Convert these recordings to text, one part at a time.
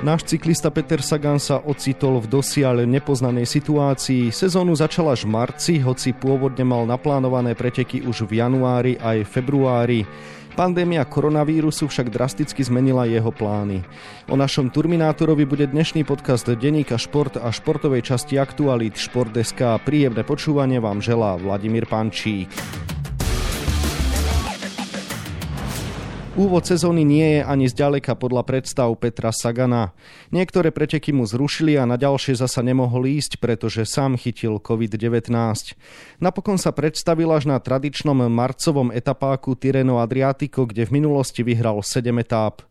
Náš cyklista Peter Sagan sa ocitol v dosiaľ nepoznanej situácii. Sezónu začal až v marci, hoci pôvodne mal naplánované preteky už v januári aj februári. Pandémia koronavírusu však drasticky zmenila jeho plány. O našom Turminátorovi bude dnešný podcast Deníka Šport a športovej časti Aktualit Šport.sk. Príjemné počúvanie vám želá Vladimír Pančík. Úvod sezóny nie je ani zďaleka podľa predstav Petra Sagana. Niektoré preteky mu zrušili a na ďalšie zasa nemohol ísť, pretože sám chytil COVID-19. Napokon sa predstavil až na tradičnom marcovom etapáku Tireno Adriatico, kde v minulosti vyhral 7 etáp.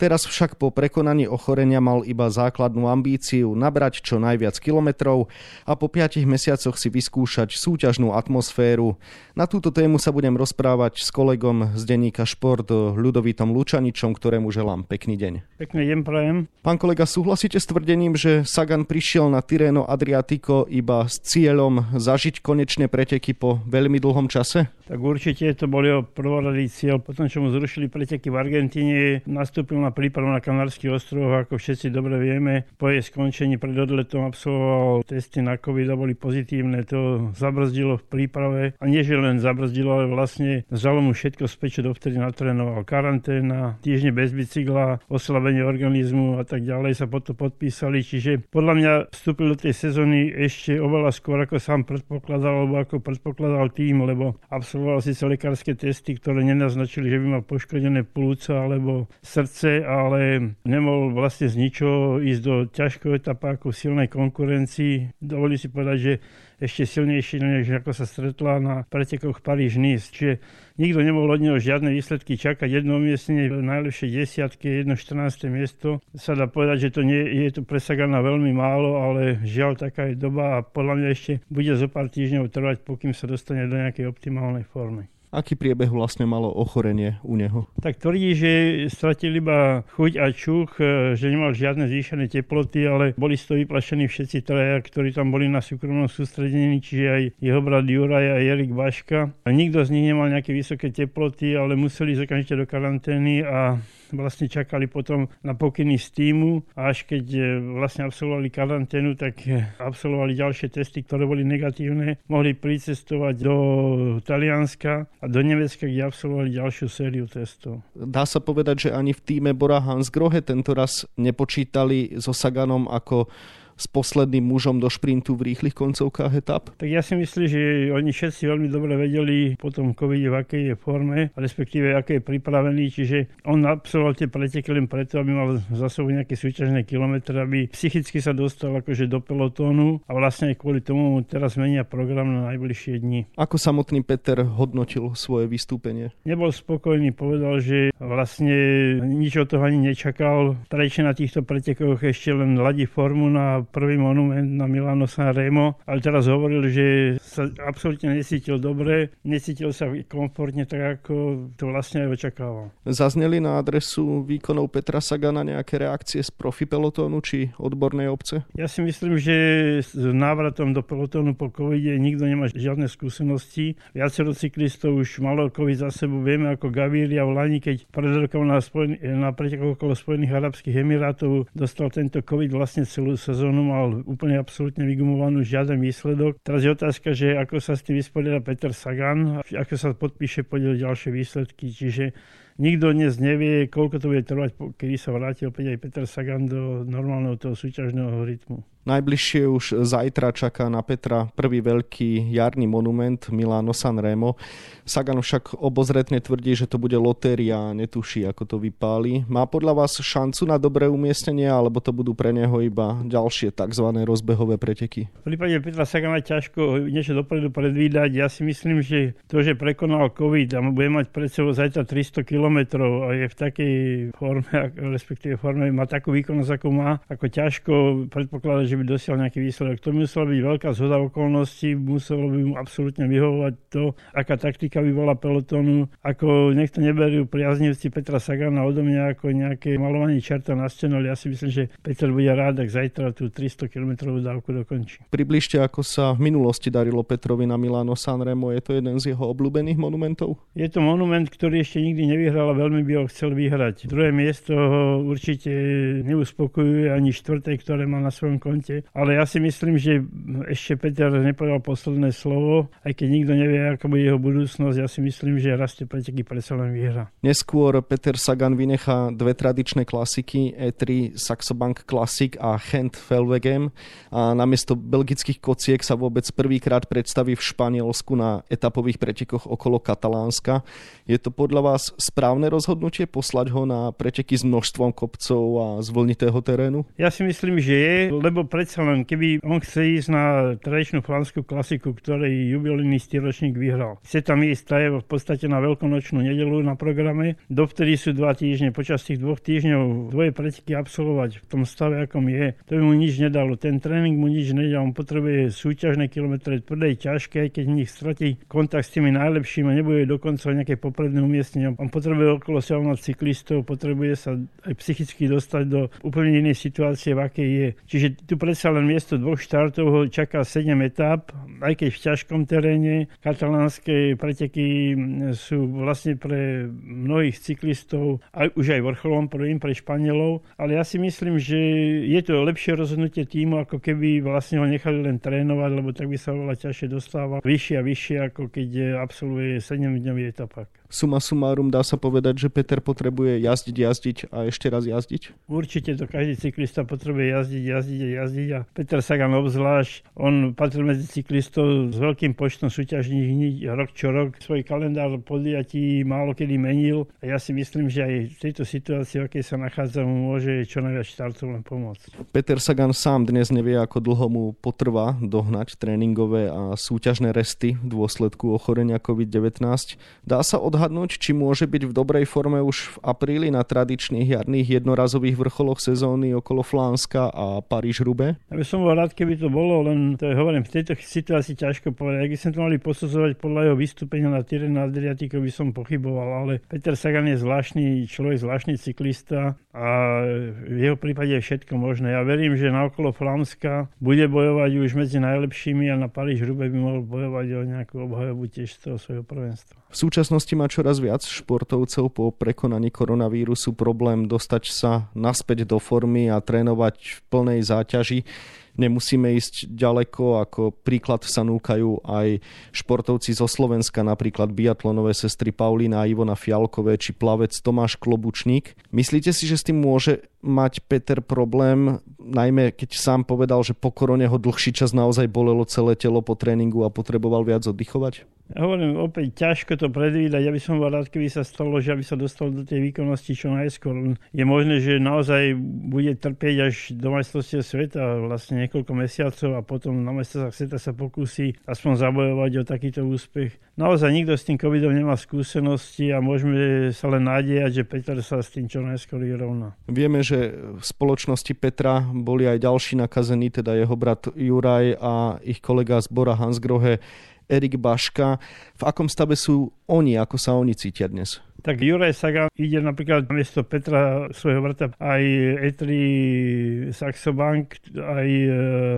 Teraz však po prekonaní ochorenia mal iba základnú ambíciu nabrať čo najviac kilometrov a po 5 mesiacoch si vyskúšať súťažnú atmosféru. Na túto tému sa budem rozprávať s kolegom z denníka Šport Ľudovitom Lučaničom, ktorému želám pekný deň. Pekný deň prajem. Pán kolega, súhlasíte s tvrdením, že Sagan prišiel na Tireno Adriatico iba s cieľom zažiť konečné preteky po veľmi dlhom čase? Tak určite to bol jeho prvoradý cieľ. Potom, čo mu zrušili preteky v Argentíne, nastúpil na prípravu na Kanárskych ostrovoch, ako všetci dobre vieme. Po jej skončení pred odletom absolvoval testy na COVID a boli pozitívne. To zabrzdilo v príprave. A nie, že len zabrzdilo, ale vlastne vzalo mu všetko späť, čo dovtedy natrénoval. Karanténa, týždne bez bicykla, oslabenie organizmu a tak ďalej sa potom podpísali. Čiže podľa mňa vstúpil do tej sezóny ešte oveľa skôr, ako sám predpokladal, alebo ako predpokladal tým, lebo absolvoval síce lekárske testy, ktoré nenaznačili, že by mal poškodené plúca alebo srdce, ale nemohol vlastne z ničoho ísť do ťažkého etapáku silnej konkurencii. Dovolí si povedať, že ešte silnejší, než ako sa stretla na pretekoch Paríž-Nice. Čiže nikto nemohol od neho žiadne výsledky čakať. Jedno umiestnenie v najlepšej desiatke, jedno 14. miesto. Sa dá povedať, že to nie je to presaganá veľmi málo, ale žiaľ taká je doba a podľa mňa ešte bude zo pár týždňov trvať, pokým sa dostane do nejakej optimálnej formy. Aký priebeh vlastne malo ochorenie u neho? Tak tvrdí, že stratil iba chuť a čuch, e, že nemal žiadne zvýšené teploty, ale boli z toho vyplašení všetci traja, ktorí tam boli na súkromnom sústredení, čiže aj jeho brat Juraj a Erik Baška. Nikto z nich nemal nejaké vysoké teploty, ale museli ísť okamžite do karantény a vlastne čakali potom na pokyny z týmu a až keď e, vlastne absolvovali karanténu, tak e, absolvovali ďalšie testy, ktoré boli negatívne. Mohli pricestovať do Talianska a do Nemecka, kde absolvovali ďalšiu sériu testov. Dá sa povedať, že ani v týme Bora Hans Grohe tento raz nepočítali so Saganom ako s posledným mužom do šprintu v rýchlych koncovkách etap? Tak ja si myslím, že oni všetci veľmi dobre vedeli po tom covid v akej je forme, respektíve aké je pripravený, čiže on absolvoval tie preteky len preto, aby mal za sebou nejaké súťažné kilometre, aby psychicky sa dostal akože do pelotónu a vlastne aj kvôli tomu teraz menia program na najbližšie dni. Ako samotný Peter hodnotil svoje vystúpenie? Nebol spokojný, povedal, že vlastne nič od toho ani nečakal. Prečo na týchto pretekoch ešte len ladí formu na prvý monument na Milano San Remo, ale teraz hovoril, že sa absolútne nesítil dobre, nesítil sa komfortne tak, ako to vlastne aj očakával. Zazneli na adresu výkonov Petra Sagana nejaké reakcie z profi pelotónu či odbornej obce? Ja si myslím, že s návratom do pelotónu po covide nikto nemá žiadne skúsenosti. Viacero cyklistov už malo covid za sebou. Vieme ako Gaviria v Lani, keď pred rokom na, spojen- na pretekoch okolo Spojených Arabských Emirátov dostal tento covid vlastne celú sezónu mal úplne absolútne vygumovanú žiaden výsledok. Teraz je otázka, že ako sa s tým vysporiada Peter Sagan, ako sa podpíše podiel ďalšie výsledky. Čiže nikto dnes nevie, koľko to bude trvať, kedy sa vráti opäť aj Peter Sagan do normálneho toho súťažného rytmu. Najbližšie už zajtra čaká na Petra prvý veľký jarný monument Milano San Remo. Sagan však obozretne tvrdí, že to bude lotéria a netuší, ako to vypáli. Má podľa vás šancu na dobré umiestnenie, alebo to budú pre neho iba ďalšie tzv. rozbehové preteky? V prípade Petra Sagana ťažko niečo dopredu predvídať. Ja si myslím, že to, že prekonal COVID a bude mať pred sebou zajtra 300 km a je v takej forme, respektíve forme, má takú výkonnosť, ako má, ako ťažko predpokladať, že by dosiahol nejaký výsledok. To musela byť veľká zhoda okolností, muselo by mu absolútne vyhovovať to, aká taktika by bola pelotónu. Ako niekto neberú priaznivci Petra Sagana odo mňa ako nejaké malovanie čerta na stenu, ale ja si myslím, že Peter bude rád, ak zajtra tú 300 km dávku dokončí. Približte, ako sa v minulosti darilo Petrovi na Milano Sanremo. Je to jeden z jeho obľúbených monumentov? Je to monument, ktorý ešte nikdy nevyhral a veľmi by ho chcel vyhrať. Druhé miesto ho určite neuspokojuje ani štvrté, ktoré má na svojom konte. Ale ja si myslím, že ešte Peter nepovedal posledné slovo, aj keď nikto nevie, aká bude jeho budúcnosť. Ja si myslím, že rastie preteky predsa len vyhra. Neskôr Peter Sagan vynechá dve tradičné klasiky, E3 Saxo Classic a Gent Felwegem a namiesto belgických kociek sa vôbec prvýkrát predstaví v Španielsku na etapových pretekoch okolo Katalánska. Je to podľa vás správne rozhodnutie poslať ho na preteky s množstvom kopcov a zvlnitého terénu? Ja si myslím, že je, lebo predsa len keby on chce ísť na tradičnú flámskú klasiku, ktorej jubilejný stieročník vyhral. Chce tam ísť, tá je v podstate na veľkonočnú nedelu na programe. Dovtedy sú dva týždne, počas tých dvoch týždňov dvoje preteky absolvovať v tom stave, akom je. To by mu nič nedalo. Ten tréning mu nič nedal. On potrebuje súťažné kilometre tvrdé, ťažké, keď v nich stratí kontakt s tými najlepšími a nebude dokonca nejaké popredné umiestnenie. On potrebuje okolo seba mať cyklistov, potrebuje sa aj psychicky dostať do úplne inej situácie, v akej je. Čiže tu predsa len miesto dvoch štartov ho čaká 7 etap, aj keď v ťažkom teréne. Katalánske preteky sú vlastne pre mnohých cyklistov aj, už aj vrcholom prvým pre Španielov, ale ja si myslím, že je to lepšie rozhodnutie týmu, ako keby vlastne ho nechali len trénovať, lebo tak by sa oveľa ťažšie dostával vyššie a vyššie, ako keď absolvuje 7-dňový etapak. Suma sumárum dá sa povedať, že Peter potrebuje jazdiť, jazdiť a ešte raz jazdiť? Určite to každý cyklista potrebuje jazdiť, jazdiť a jazdiť a Peter Sagan obzvlášť, on patril medzi cyklistov s veľkým počtom súťažných rok čo rok. Svoj kalendár podujatí málo kedy menil a ja si myslím, že aj v tejto situácii, v akej sa nachádza, mu môže čo najviac štartov len pomôcť. Peter Sagan sám dnes nevie, ako dlho mu potrvá dohnať tréningové a súťažné resty v dôsledku ochorenia COVID-19. Dá sa odhadnúť odhadnúť, či môže byť v dobrej forme už v apríli na tradičných jarných jednorazových vrcholoch sezóny okolo Flánska a Paríž-Rube? Ja by som bol rád, keby to bolo, len to je, hovorím, v tejto situácii ťažko povedať. Ak by sme to mali posudzovať podľa jeho vystúpenia na Tyrene Adriatico, by som pochyboval, ale Peter Sagan je zvláštny človek, zvláštny cyklista a v jeho prípade je všetko možné. Ja verím, že na okolo Flámska bude bojovať už medzi najlepšími a na Paríž-Rube by mohol bojovať o nejakú obhajobu tiež toho svojho prvenstva. V súčasnosti má čoraz viac športovcov po prekonaní koronavírusu problém dostať sa naspäť do formy a trénovať v plnej záťaži. Nemusíme ísť ďaleko, ako príklad sa núkajú aj športovci zo Slovenska, napríklad biatlonové sestry Paulína a Ivona Fialkové či plavec Tomáš Klobučník. Myslíte si, že s tým môže mať Peter problém, najmä keď sám povedal, že po korone ho dlhší čas naozaj bolelo celé telo po tréningu a potreboval viac oddychovať? Hovorím, opäť ťažko to predvídať. Ja by som bol rád, keby sa stalo, že aby sa dostal do tej výkonnosti čo najskôr. Je možné, že naozaj bude trpieť až do majstrovstiev sveta vlastne niekoľko mesiacov a potom na majstrovstvách sveta sa pokusí aspoň zabojovať o takýto úspech. Naozaj nikto s tým covidom nemá skúsenosti a môžeme sa len nádejať, že Peter sa s tým čo najskôr vyrovná. Vieme, že v spoločnosti Petra boli aj ďalší nakazení, teda jeho brat Juraj a ich kolega z Bora Hansgrohe Erik Baška. V akom stave sú oni, ako sa oni cítia dnes? Tak Juraj Sagan ide napríklad na miesto Petra svojho vrta aj Etri Saxo Bank, aj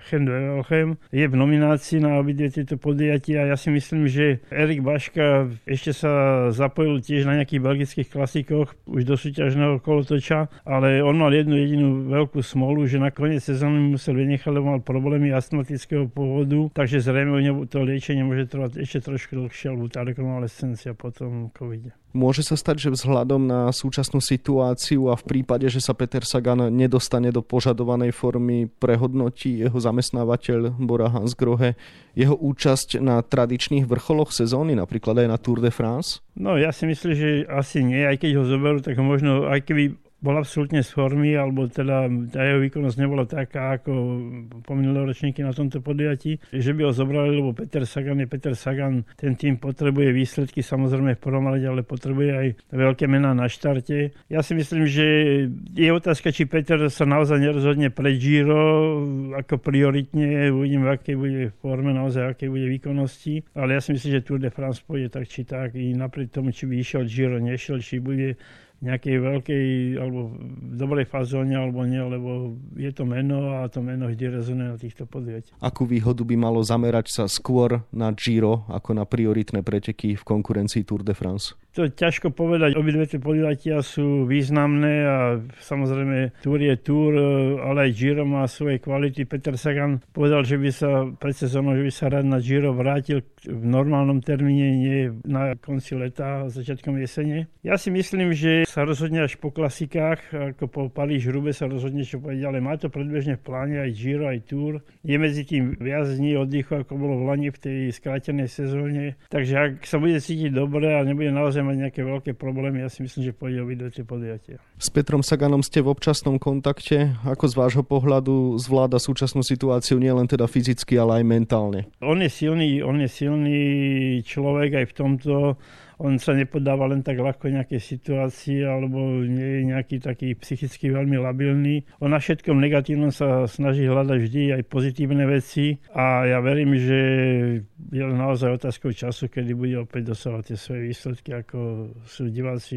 Chen Welchem je v nominácii na obidve tieto podujatia. Ja si myslím, že Erik Baška ešte sa zapojil tiež na nejakých belgických klasikoch už do súťažného kolotoča, ale on mal jednu jedinú veľkú smolu, že nakoniec sezóny musel vynechať, lebo mal problémy astmatického pôvodu, takže zrejme to liečenie môže trvať ešte trošku dlhšie, alebo tá rekonvalescencia po tom covide. Môže sa stať, že vzhľadom na súčasnú situáciu a v prípade, že sa Peter Sagan nedostane do požadovanej formy, prehodnotí jeho zamestnávateľ Bora Hansgrohe jeho účasť na tradičných vrcholoch sezóny, napríklad aj na Tour de France? No ja si myslím, že asi nie, aj keď ho zoberú, tak ho možno, aj keby bol absolútne z formy, alebo teda tá jeho výkonnosť nebola taká ako po ročníky na tomto podujatí, že by ho zobrali, lebo Peter Sagan je Peter Sagan, ten tým potrebuje výsledky samozrejme v prvom rade, ale potrebuje aj veľké mená na štarte. Ja si myslím, že je otázka, či Peter sa naozaj nerozhodne pre Giro ako prioritne, uvidím v akej bude forme, naozaj akej bude výkonnosti, ale ja si myslím, že Tour de France pôjde tak či tak i napriek tomu, či by išiel Giro, nešiel, či bude nejakej veľkej alebo dobrej fazóne alebo nie, lebo je to meno a to meno vždy rezonuje na týchto podujatiach. Akú výhodu by malo zamerať sa skôr na Giro ako na prioritné preteky v konkurencii Tour de France? To je ťažko povedať. Obidve tie podujatia sú významné a samozrejme Tour je Tour, ale aj Giro má svoje kvality. Peter Sagan povedal, že by sa pred sezónou, že by sa rád na Giro vrátil v normálnom termíne, nie na konci leta, začiatkom jesene. Ja si myslím, že sa rozhodne až po klasikách, ako po Paríž Rube sa rozhodne, čo povedať, ale má to predbežne v pláne aj Giro, aj Tour. Je medzi tým viac dní oddychu, ako bolo v Lani v tej skrátenej sezóne. Takže ak sa bude cítiť dobre a nebude naozaj mať nejaké veľké problémy, ja si myslím, že pôjde o tie podujatia. S Petrom Saganom ste v občasnom kontakte. Ako z vášho pohľadu zvláda súčasnú situáciu nielen teda fyzicky, ale aj mentálne? On je silný, on je silný človek aj v tomto on sa nepodáva len tak ľahko nejakej situácii alebo nie je nejaký taký psychicky veľmi labilný. On na všetkom negatívnom sa snaží hľadať vždy aj pozitívne veci a ja verím, že je naozaj otázkou času, kedy bude opäť dosávať tie svoje výsledky, ako sú diváci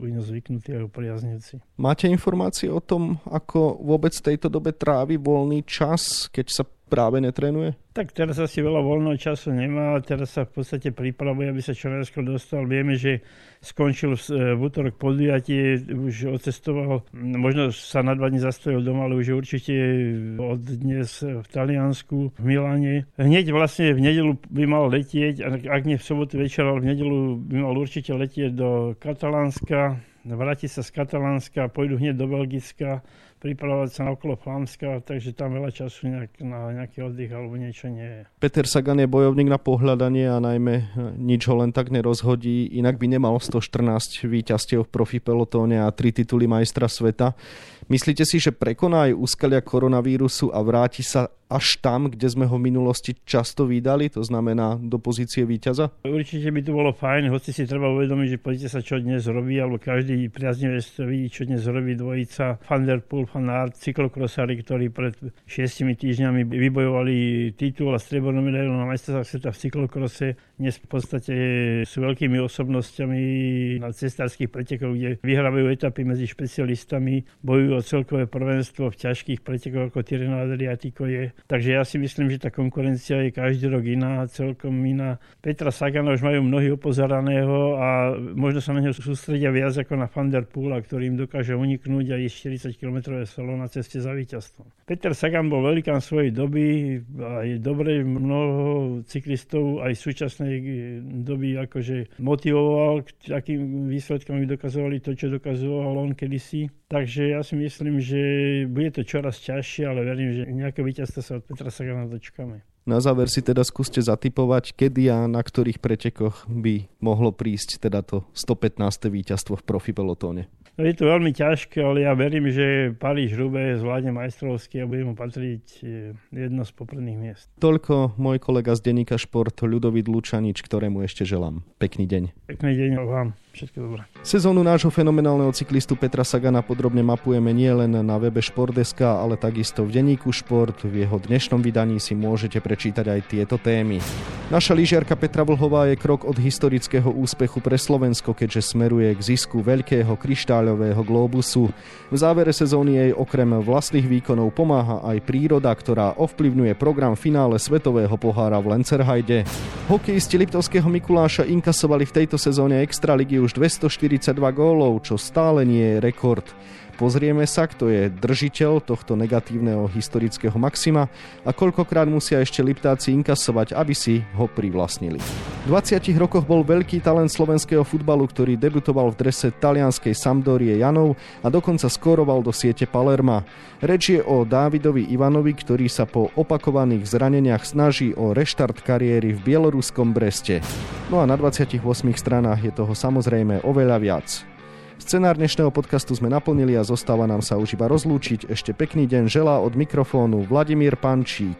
u ňo zvyknutí ako priaznivci. Máte informácie o tom, ako vôbec v tejto dobe trávi voľný čas, keď sa práve netrenuje? Tak teraz asi veľa voľného času nemá, teraz sa v podstate pripravuje, aby sa čo najskôr dostal. Vieme, že skončil v, v útorok podujatie, už odcestoval, možno sa na dva dní zastavil doma, ale už určite od dnes v Taliansku, v Miláne. Hneď vlastne v nedelu by mal letieť, ak nie v sobotu večer, ale v nedelu by mal určite letieť do Katalánska, vráti sa z Katalánska, pôjdu hneď do Belgicka, pripravovať sa na okolo Flámska, takže tam veľa času nejak, na nejaký oddych alebo niečo nie je. Peter Sagan je bojovník na pohľadanie a najmä e, nič ho len tak nerozhodí, inak by nemal 114 víťazstiev v profi pelotóne a tri tituly majstra sveta. Myslíte si, že prekoná aj úskalia koronavírusu a vráti sa až tam, kde sme ho v minulosti často vydali, to znamená do pozície víťaza? Určite by to bolo fajn, hoci si treba uvedomiť, že pozrite sa, čo dnes robí, alebo každý priaznivec vidí, čo dnes robí dvojica Van der Poel, cyklokrosári, ktorí pred šiestimi týždňami vybojovali titul a striebornú medailu na majstrovstvách sveta v cyklokrose. Dnes v podstate sú veľkými osobnosťami na cestárskych pretekoch, kde vyhrávajú etapy medzi špecialistami, bojujú celkové prvenstvo v ťažkých pretekoch ako Tireno Adriatico je Takže ja si myslím, že tá konkurencia je každý rok iná, celkom iná. Petra Sagana už majú mnohí opozeraného a možno sa na neho sústredia viac ako na Van der Poola, ktorý im dokáže uniknúť a ísť 40 km solo na ceste za víťazstvom. Peter Sagan bol velikán svojej doby a je dobre mnoho cyklistov aj v súčasnej doby akože motivoval k takým výsledkom, dokazovali to, čo dokazoval on kedysi. Takže ja si myslím, že bude to čoraz ťažšie, ale verím, že nejaké víťazstvo sa od Petra Sagana dočkame. Na záver si teda skúste zatipovať, kedy a na ktorých pretekoch by mohlo prísť teda to 115. víťazstvo v profi pelotóne. No je to veľmi ťažké, ale ja verím, že Paríž Rube zvládne majstrovský a bude mu patriť e, jedno z popredných miest. Toľko môj kolega z denníka Šport Ľudovít Lučanič, ktorému ešte želám. Pekný deň. Pekný deň vám. Všetko dobré. Sezónu nášho fenomenálneho cyklistu Petra Sagana podrobne mapujeme nielen na webe Športdeska, ale takisto v denníku Šport. V jeho dnešnom vydaní si môžete prečítať aj tieto témy. Naša lyžiarka Petra Vlhová je krok od historického úspechu pre Slovensko, keďže smeruje k zisku veľkého kryštáľového globusu. V závere sezóny jej okrem vlastných výkonov pomáha aj príroda, ktorá ovplyvňuje program finále Svetového pohára v Lencerhajde. Hokejisti Liptovského Mikuláša inkasovali v tejto sezóne Extraligy už 242 gólov, čo stále nie je rekord. Pozrieme sa, kto je držiteľ tohto negatívneho historického maxima a koľkokrát musia ešte Liptáci inkasovať, aby si ho privlastnili. V 20 rokoch bol veľký talent slovenského futbalu, ktorý debutoval v drese talianskej Sampdorie Janov a dokonca skoroval do siete Palerma. Reč je o Dávidovi Ivanovi, ktorý sa po opakovaných zraneniach snaží o reštart kariéry v bieloruskom Breste. No a na 28 stranách je toho samozrejme oveľa viac. Scenár dnešného podcastu sme naplnili a zostáva nám sa už iba rozlúčiť. Ešte pekný deň želá od mikrofónu Vladimír Pančík.